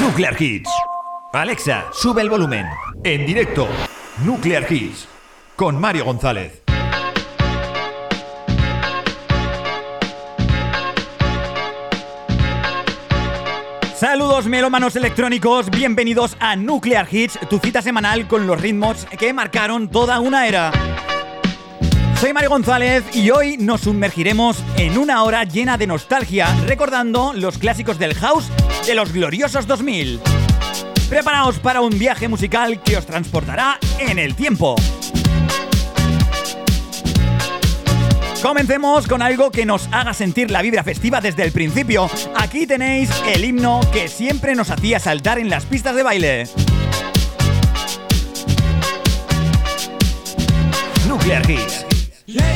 Nuclear Hits. Alexa, sube el volumen. En directo, Nuclear Hits. Con Mario González. Saludos melómanos electrónicos, bienvenidos a Nuclear Hits, tu cita semanal con los ritmos que marcaron toda una era. Soy Mario González y hoy nos sumergiremos en una hora llena de nostalgia recordando los clásicos del house de los gloriosos 2000. Preparaos para un viaje musical que os transportará en el tiempo. Comencemos con algo que nos haga sentir la vibra festiva desde el principio. Aquí tenéis el himno que siempre nos hacía saltar en las pistas de baile. Nuclear Hits.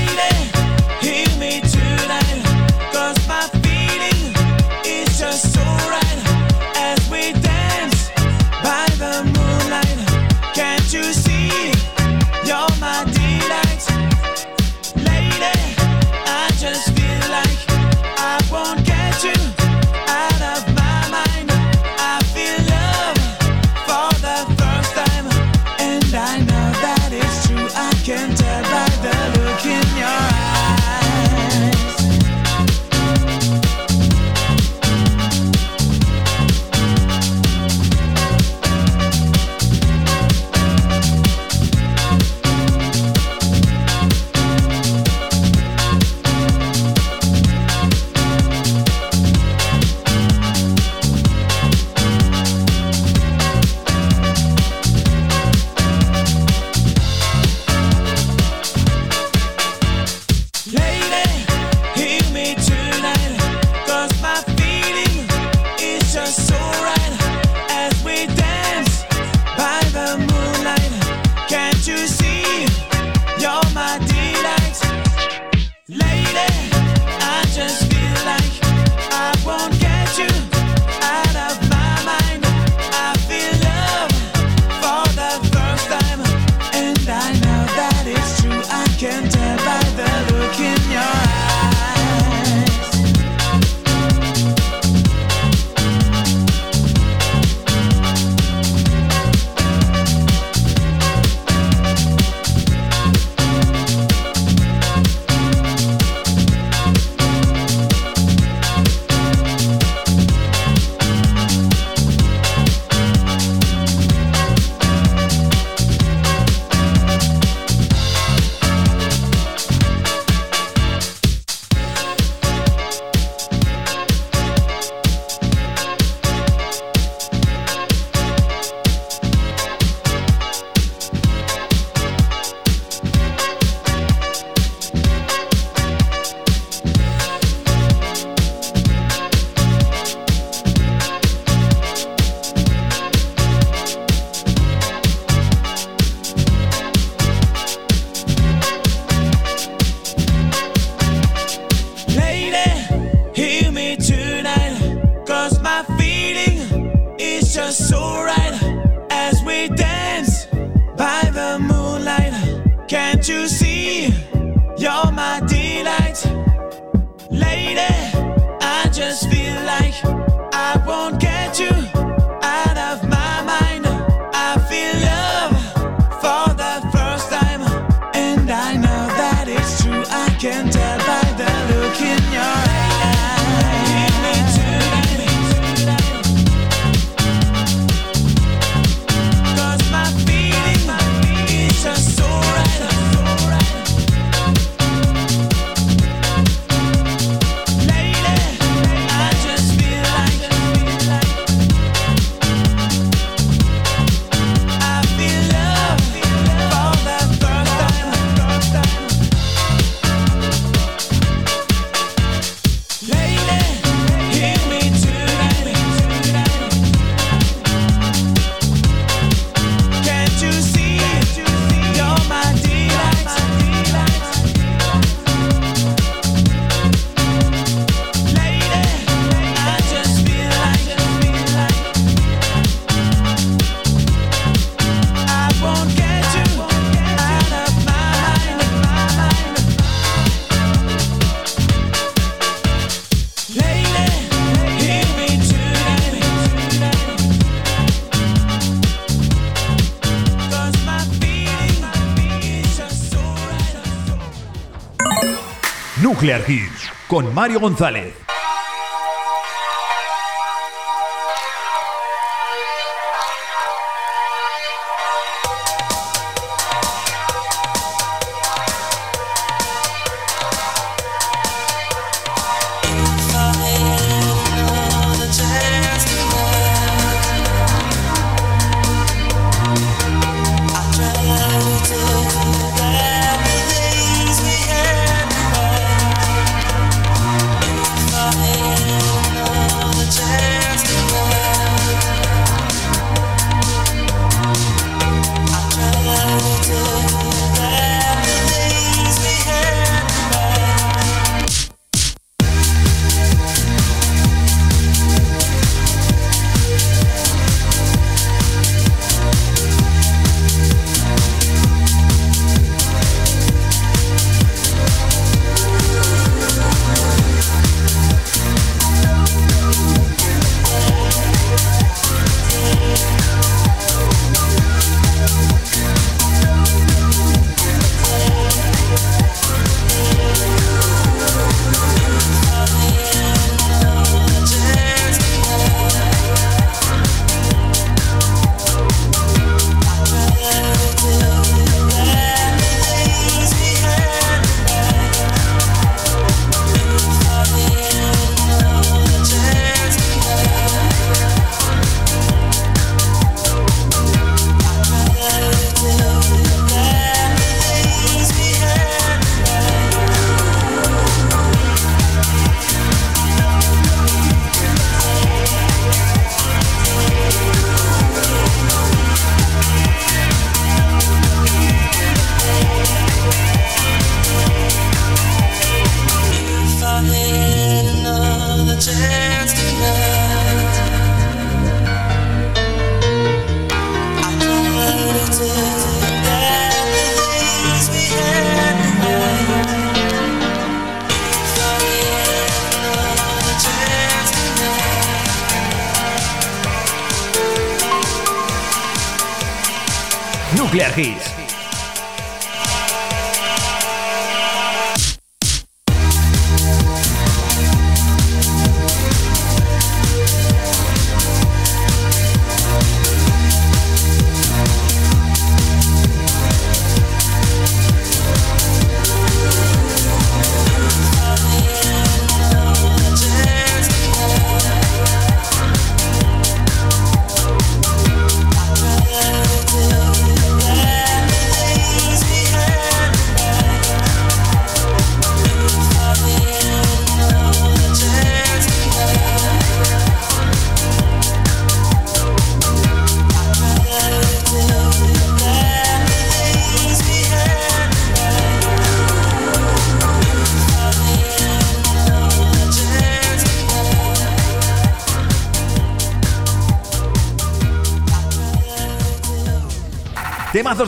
Nuclear Hits con Mario González.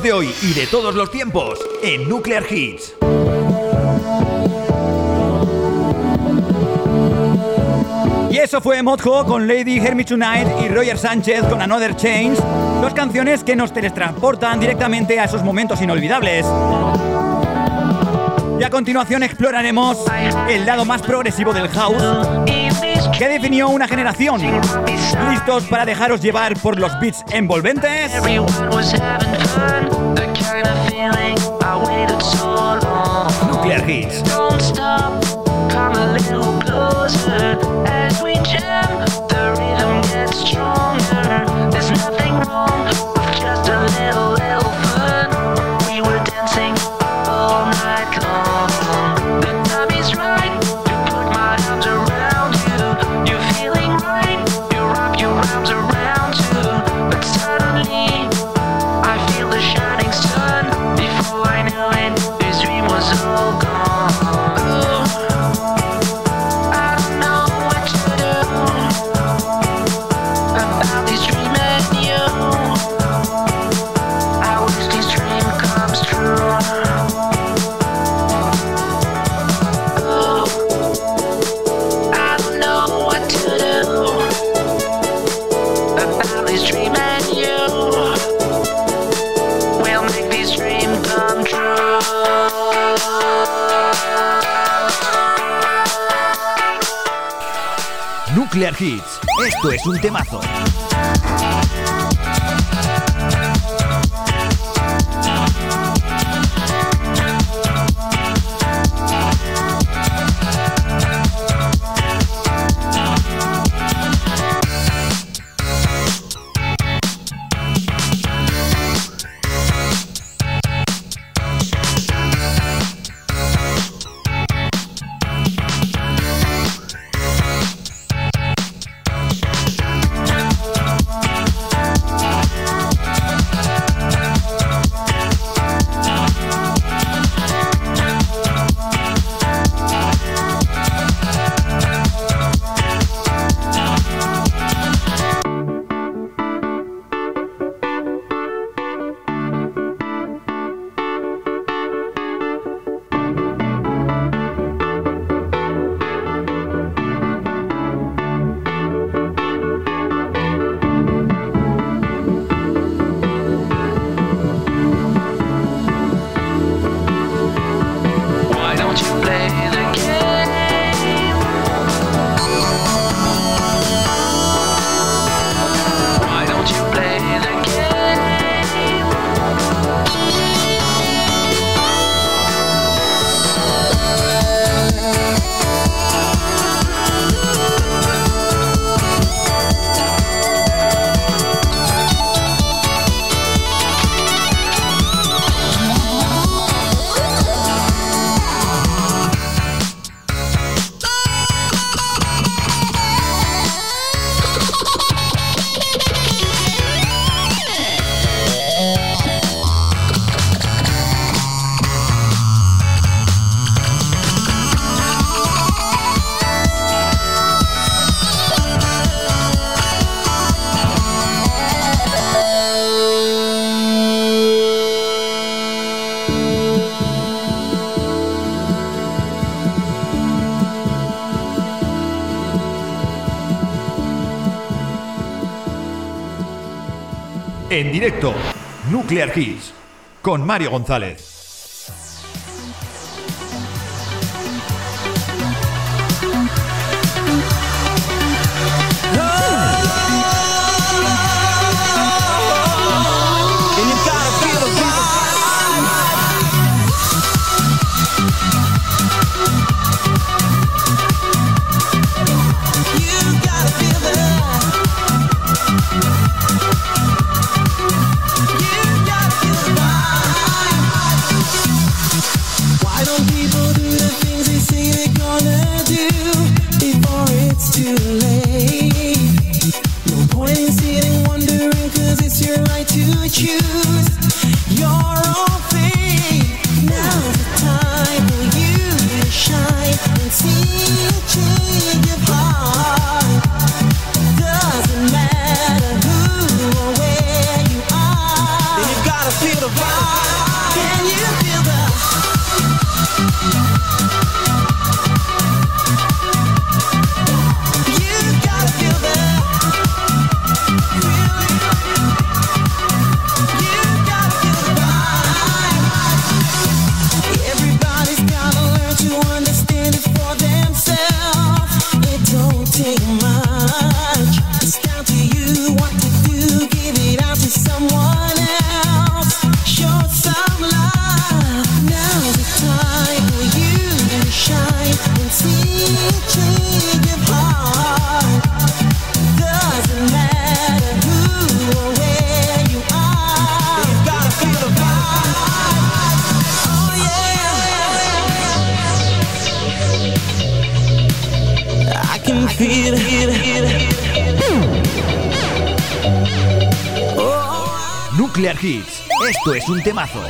De hoy y de todos los tiempos en Nuclear Hits. Y eso fue Modjo con Lady Hermit Tonight y Roger Sánchez con Another Change, dos canciones que nos teletransportan directamente a esos momentos inolvidables. Y a continuación exploraremos el lado más progresivo del house que definió una generación. ¿Listos para dejaros llevar por los beats envolventes? Nuclear Hits. Esto es un temazo. Directo, Nuclear Kiss, con Mario González. Esto es un temazo.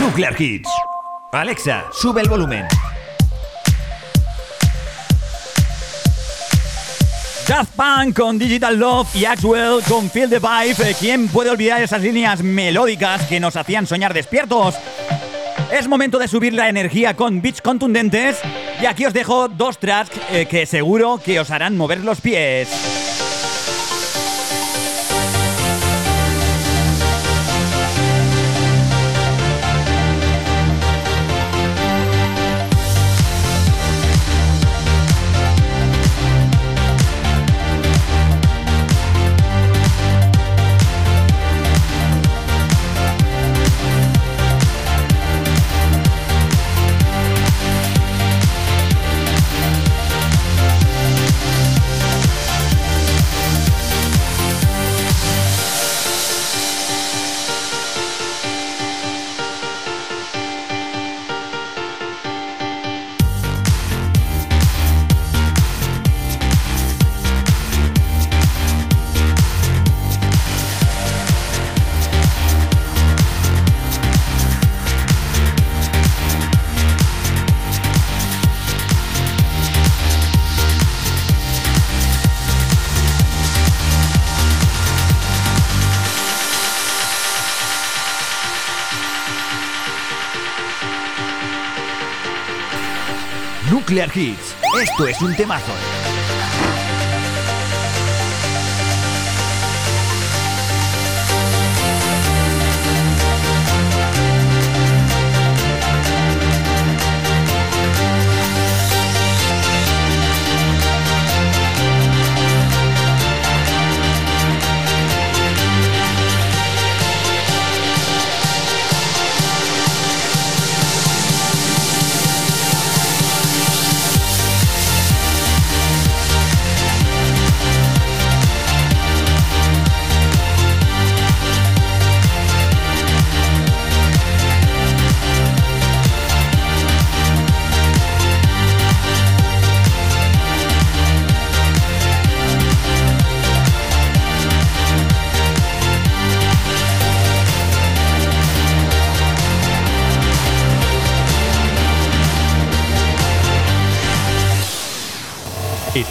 Nuclear Hits. Alexa, sube el volumen. Daft Punk con Digital Love y Axwell con Feel the Vibe. Eh, ¿Quién puede olvidar esas líneas melódicas que nos hacían soñar despiertos? Es momento de subir la energía con beats contundentes y aquí os dejo dos tracks eh, que seguro que os harán mover los pies. Esto es un temazo.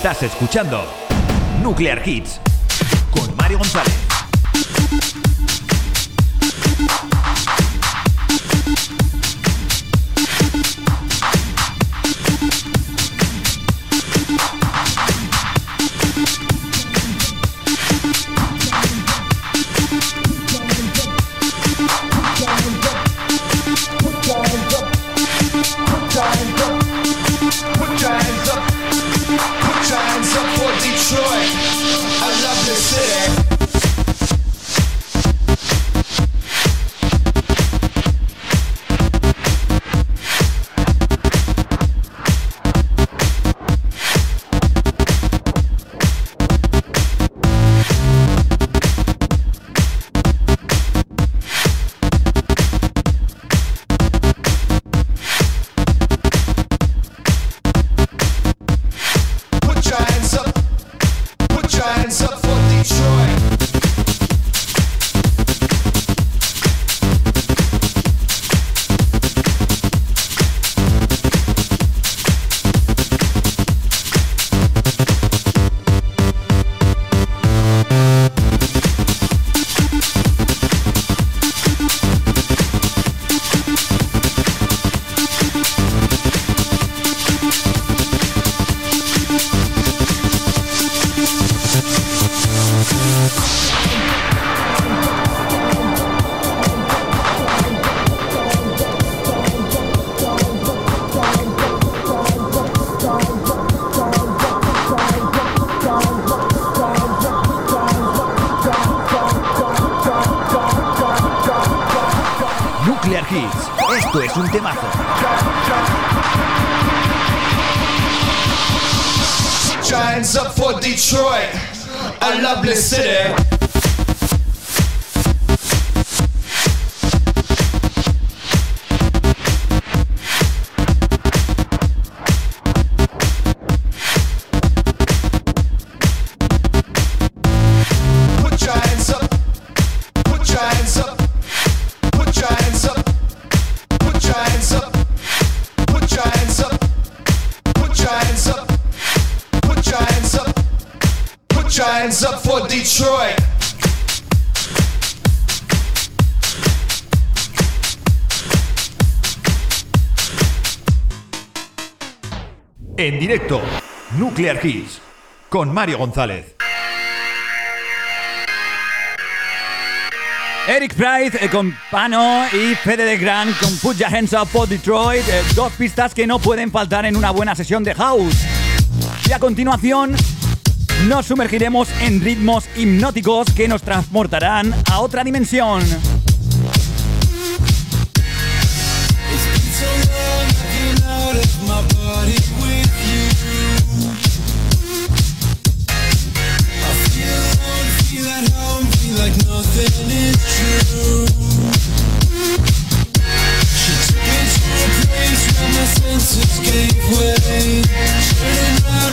Estás escuchando Nuclear Hits con Mario González. Esto es un temazo. Giants up for Detroit, a lovely city. En directo, Nuclear Hits, con Mario González. Eric Price eh, con Pano y Fede de Gran con Put Your Hands Up for Detroit. eh, dos pistas que no pueden faltar en una buena sesión de house. Y a continuación nos sumergiremos en ritmos hipnóticos que nos transportarán a otra dimensión.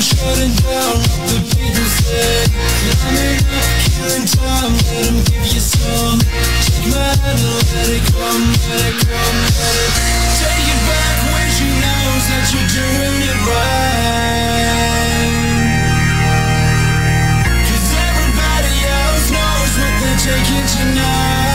Shutting down, the Climbing up, killing time, give you some Take let it come, let it come, let it Take it back when she knows that you're doing it everybody else knows what they're taking tonight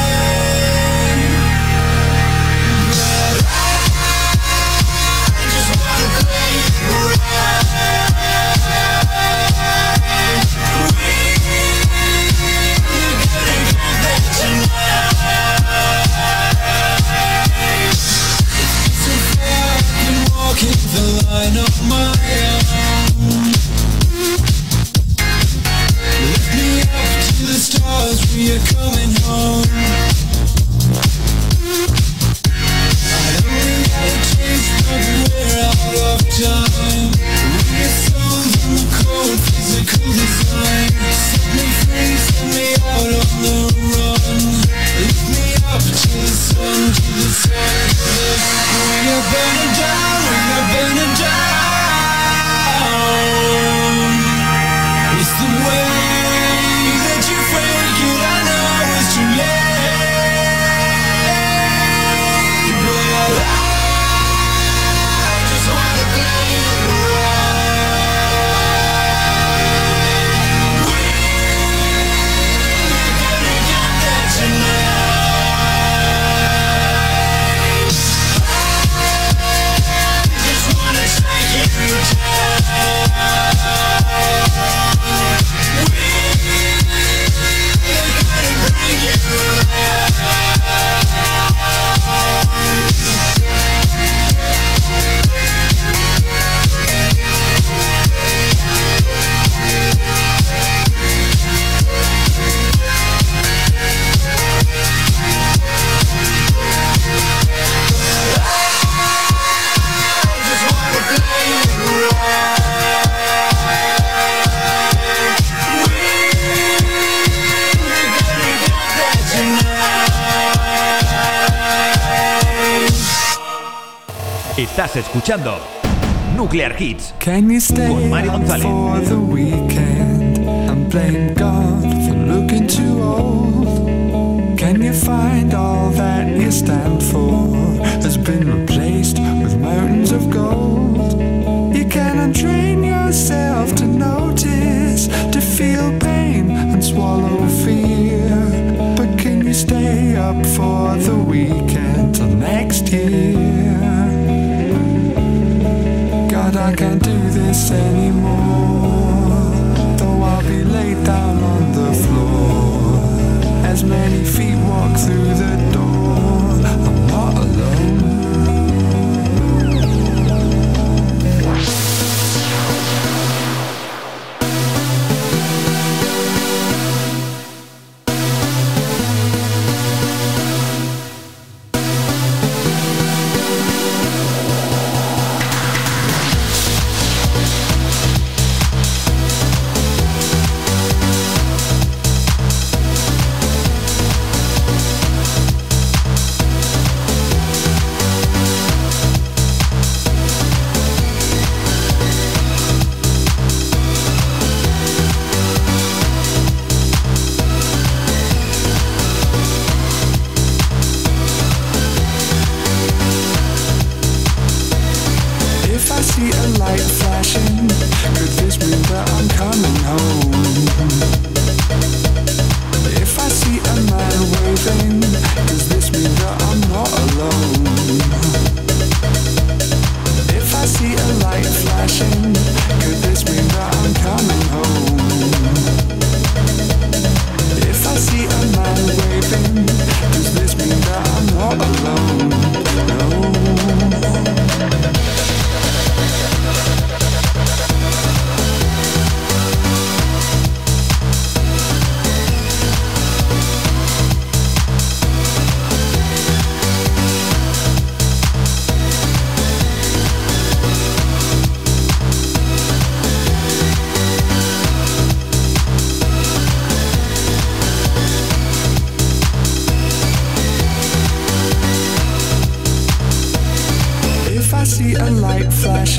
escuchando Nuclear Hits. Can you stay Con Mario up González. for the weekend and blame God for looking too old? Can you find all that you stand for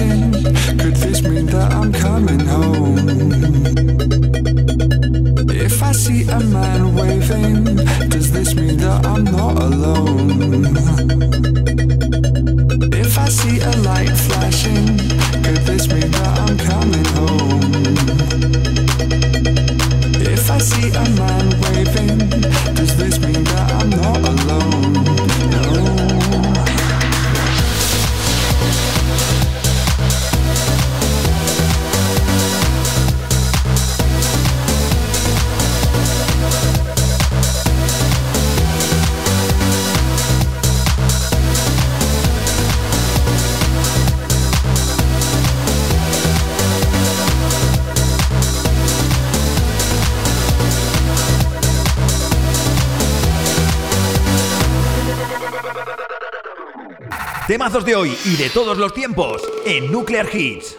attention Temazos de hoy y de todos los tiempos en Nuclear Hits.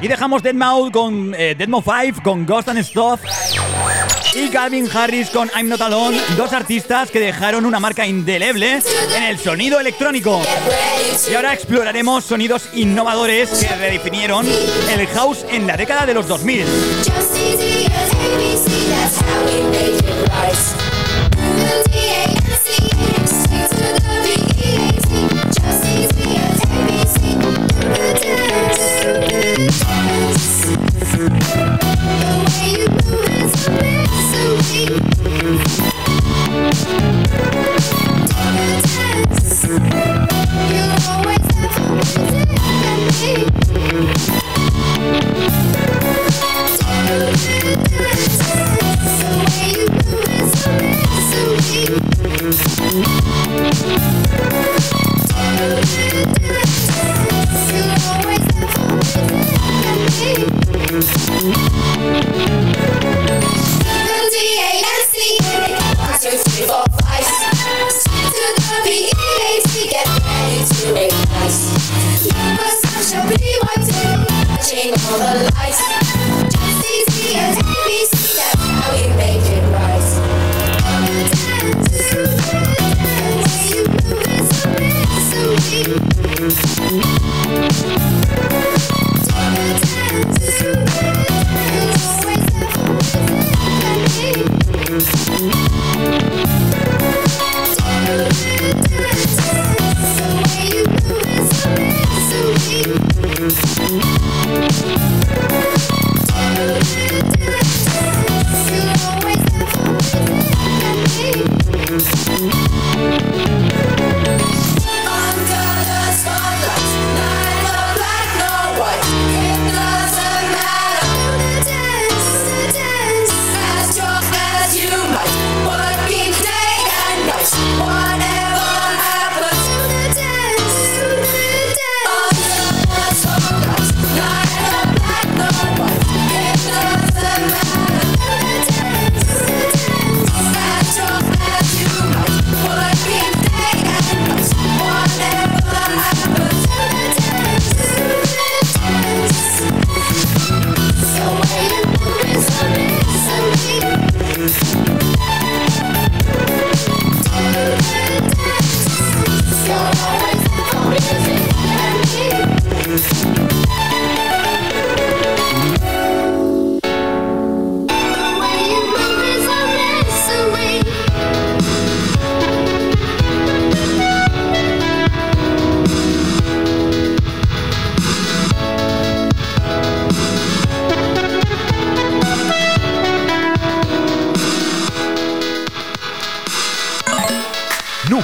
Y dejamos Deadmau5 con eh, Deadmau 5 con Ghost and Stuff y Calvin Harris con I'm Not Alone, dos artistas que dejaron una marca indeleble en el sonido electrónico. Y ahora exploraremos sonidos innovadores que redefinieron el house en la década de los 2000.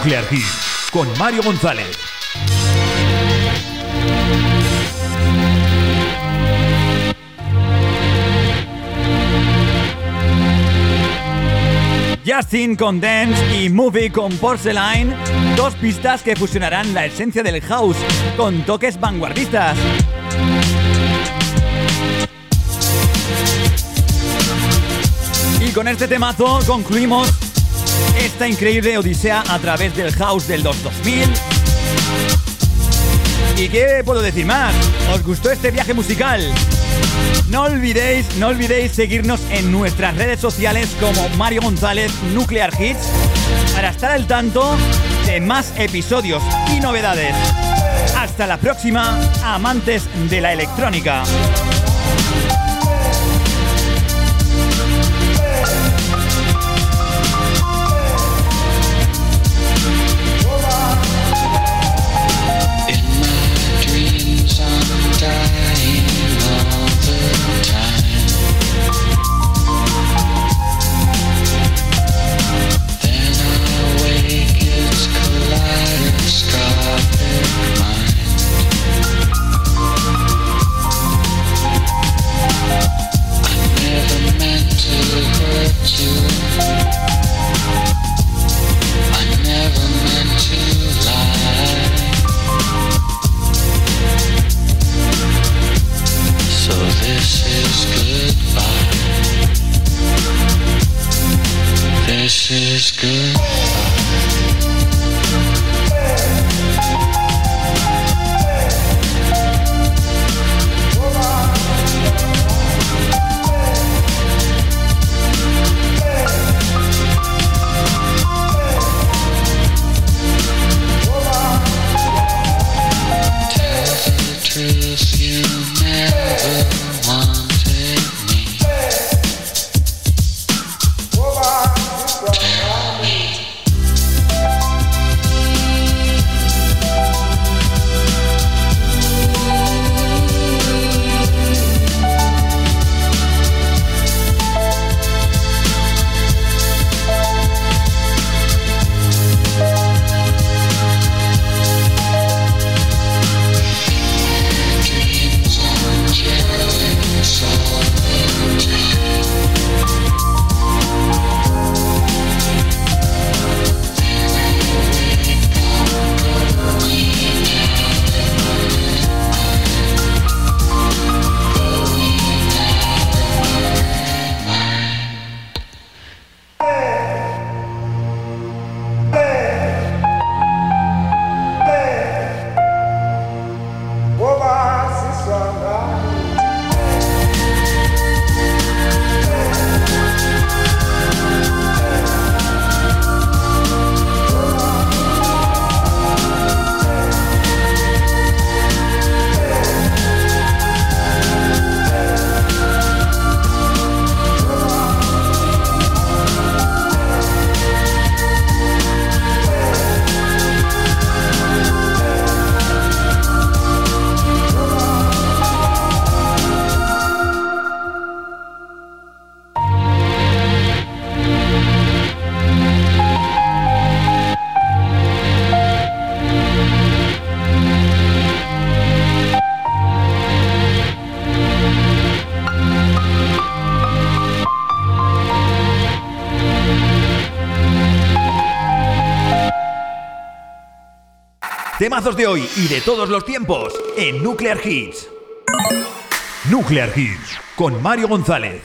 Nuclear con Mario González. Justin con Dance y Movie con Porcelain, dos pistas que fusionarán la esencia del house con toques vanguardistas. Y con este temazo concluimos esta increíble odisea a través del house del 2000. ¿Y qué puedo decir más? ¿Os gustó este viaje musical? No olvidéis, no olvidéis seguirnos en nuestras redes sociales como Mario González Nuclear Hits para estar al tanto de más episodios y novedades. Hasta la próxima, amantes de la electrónica. De hoy y de todos los tiempos en Nuclear Hits. Nuclear Hits con Mario González.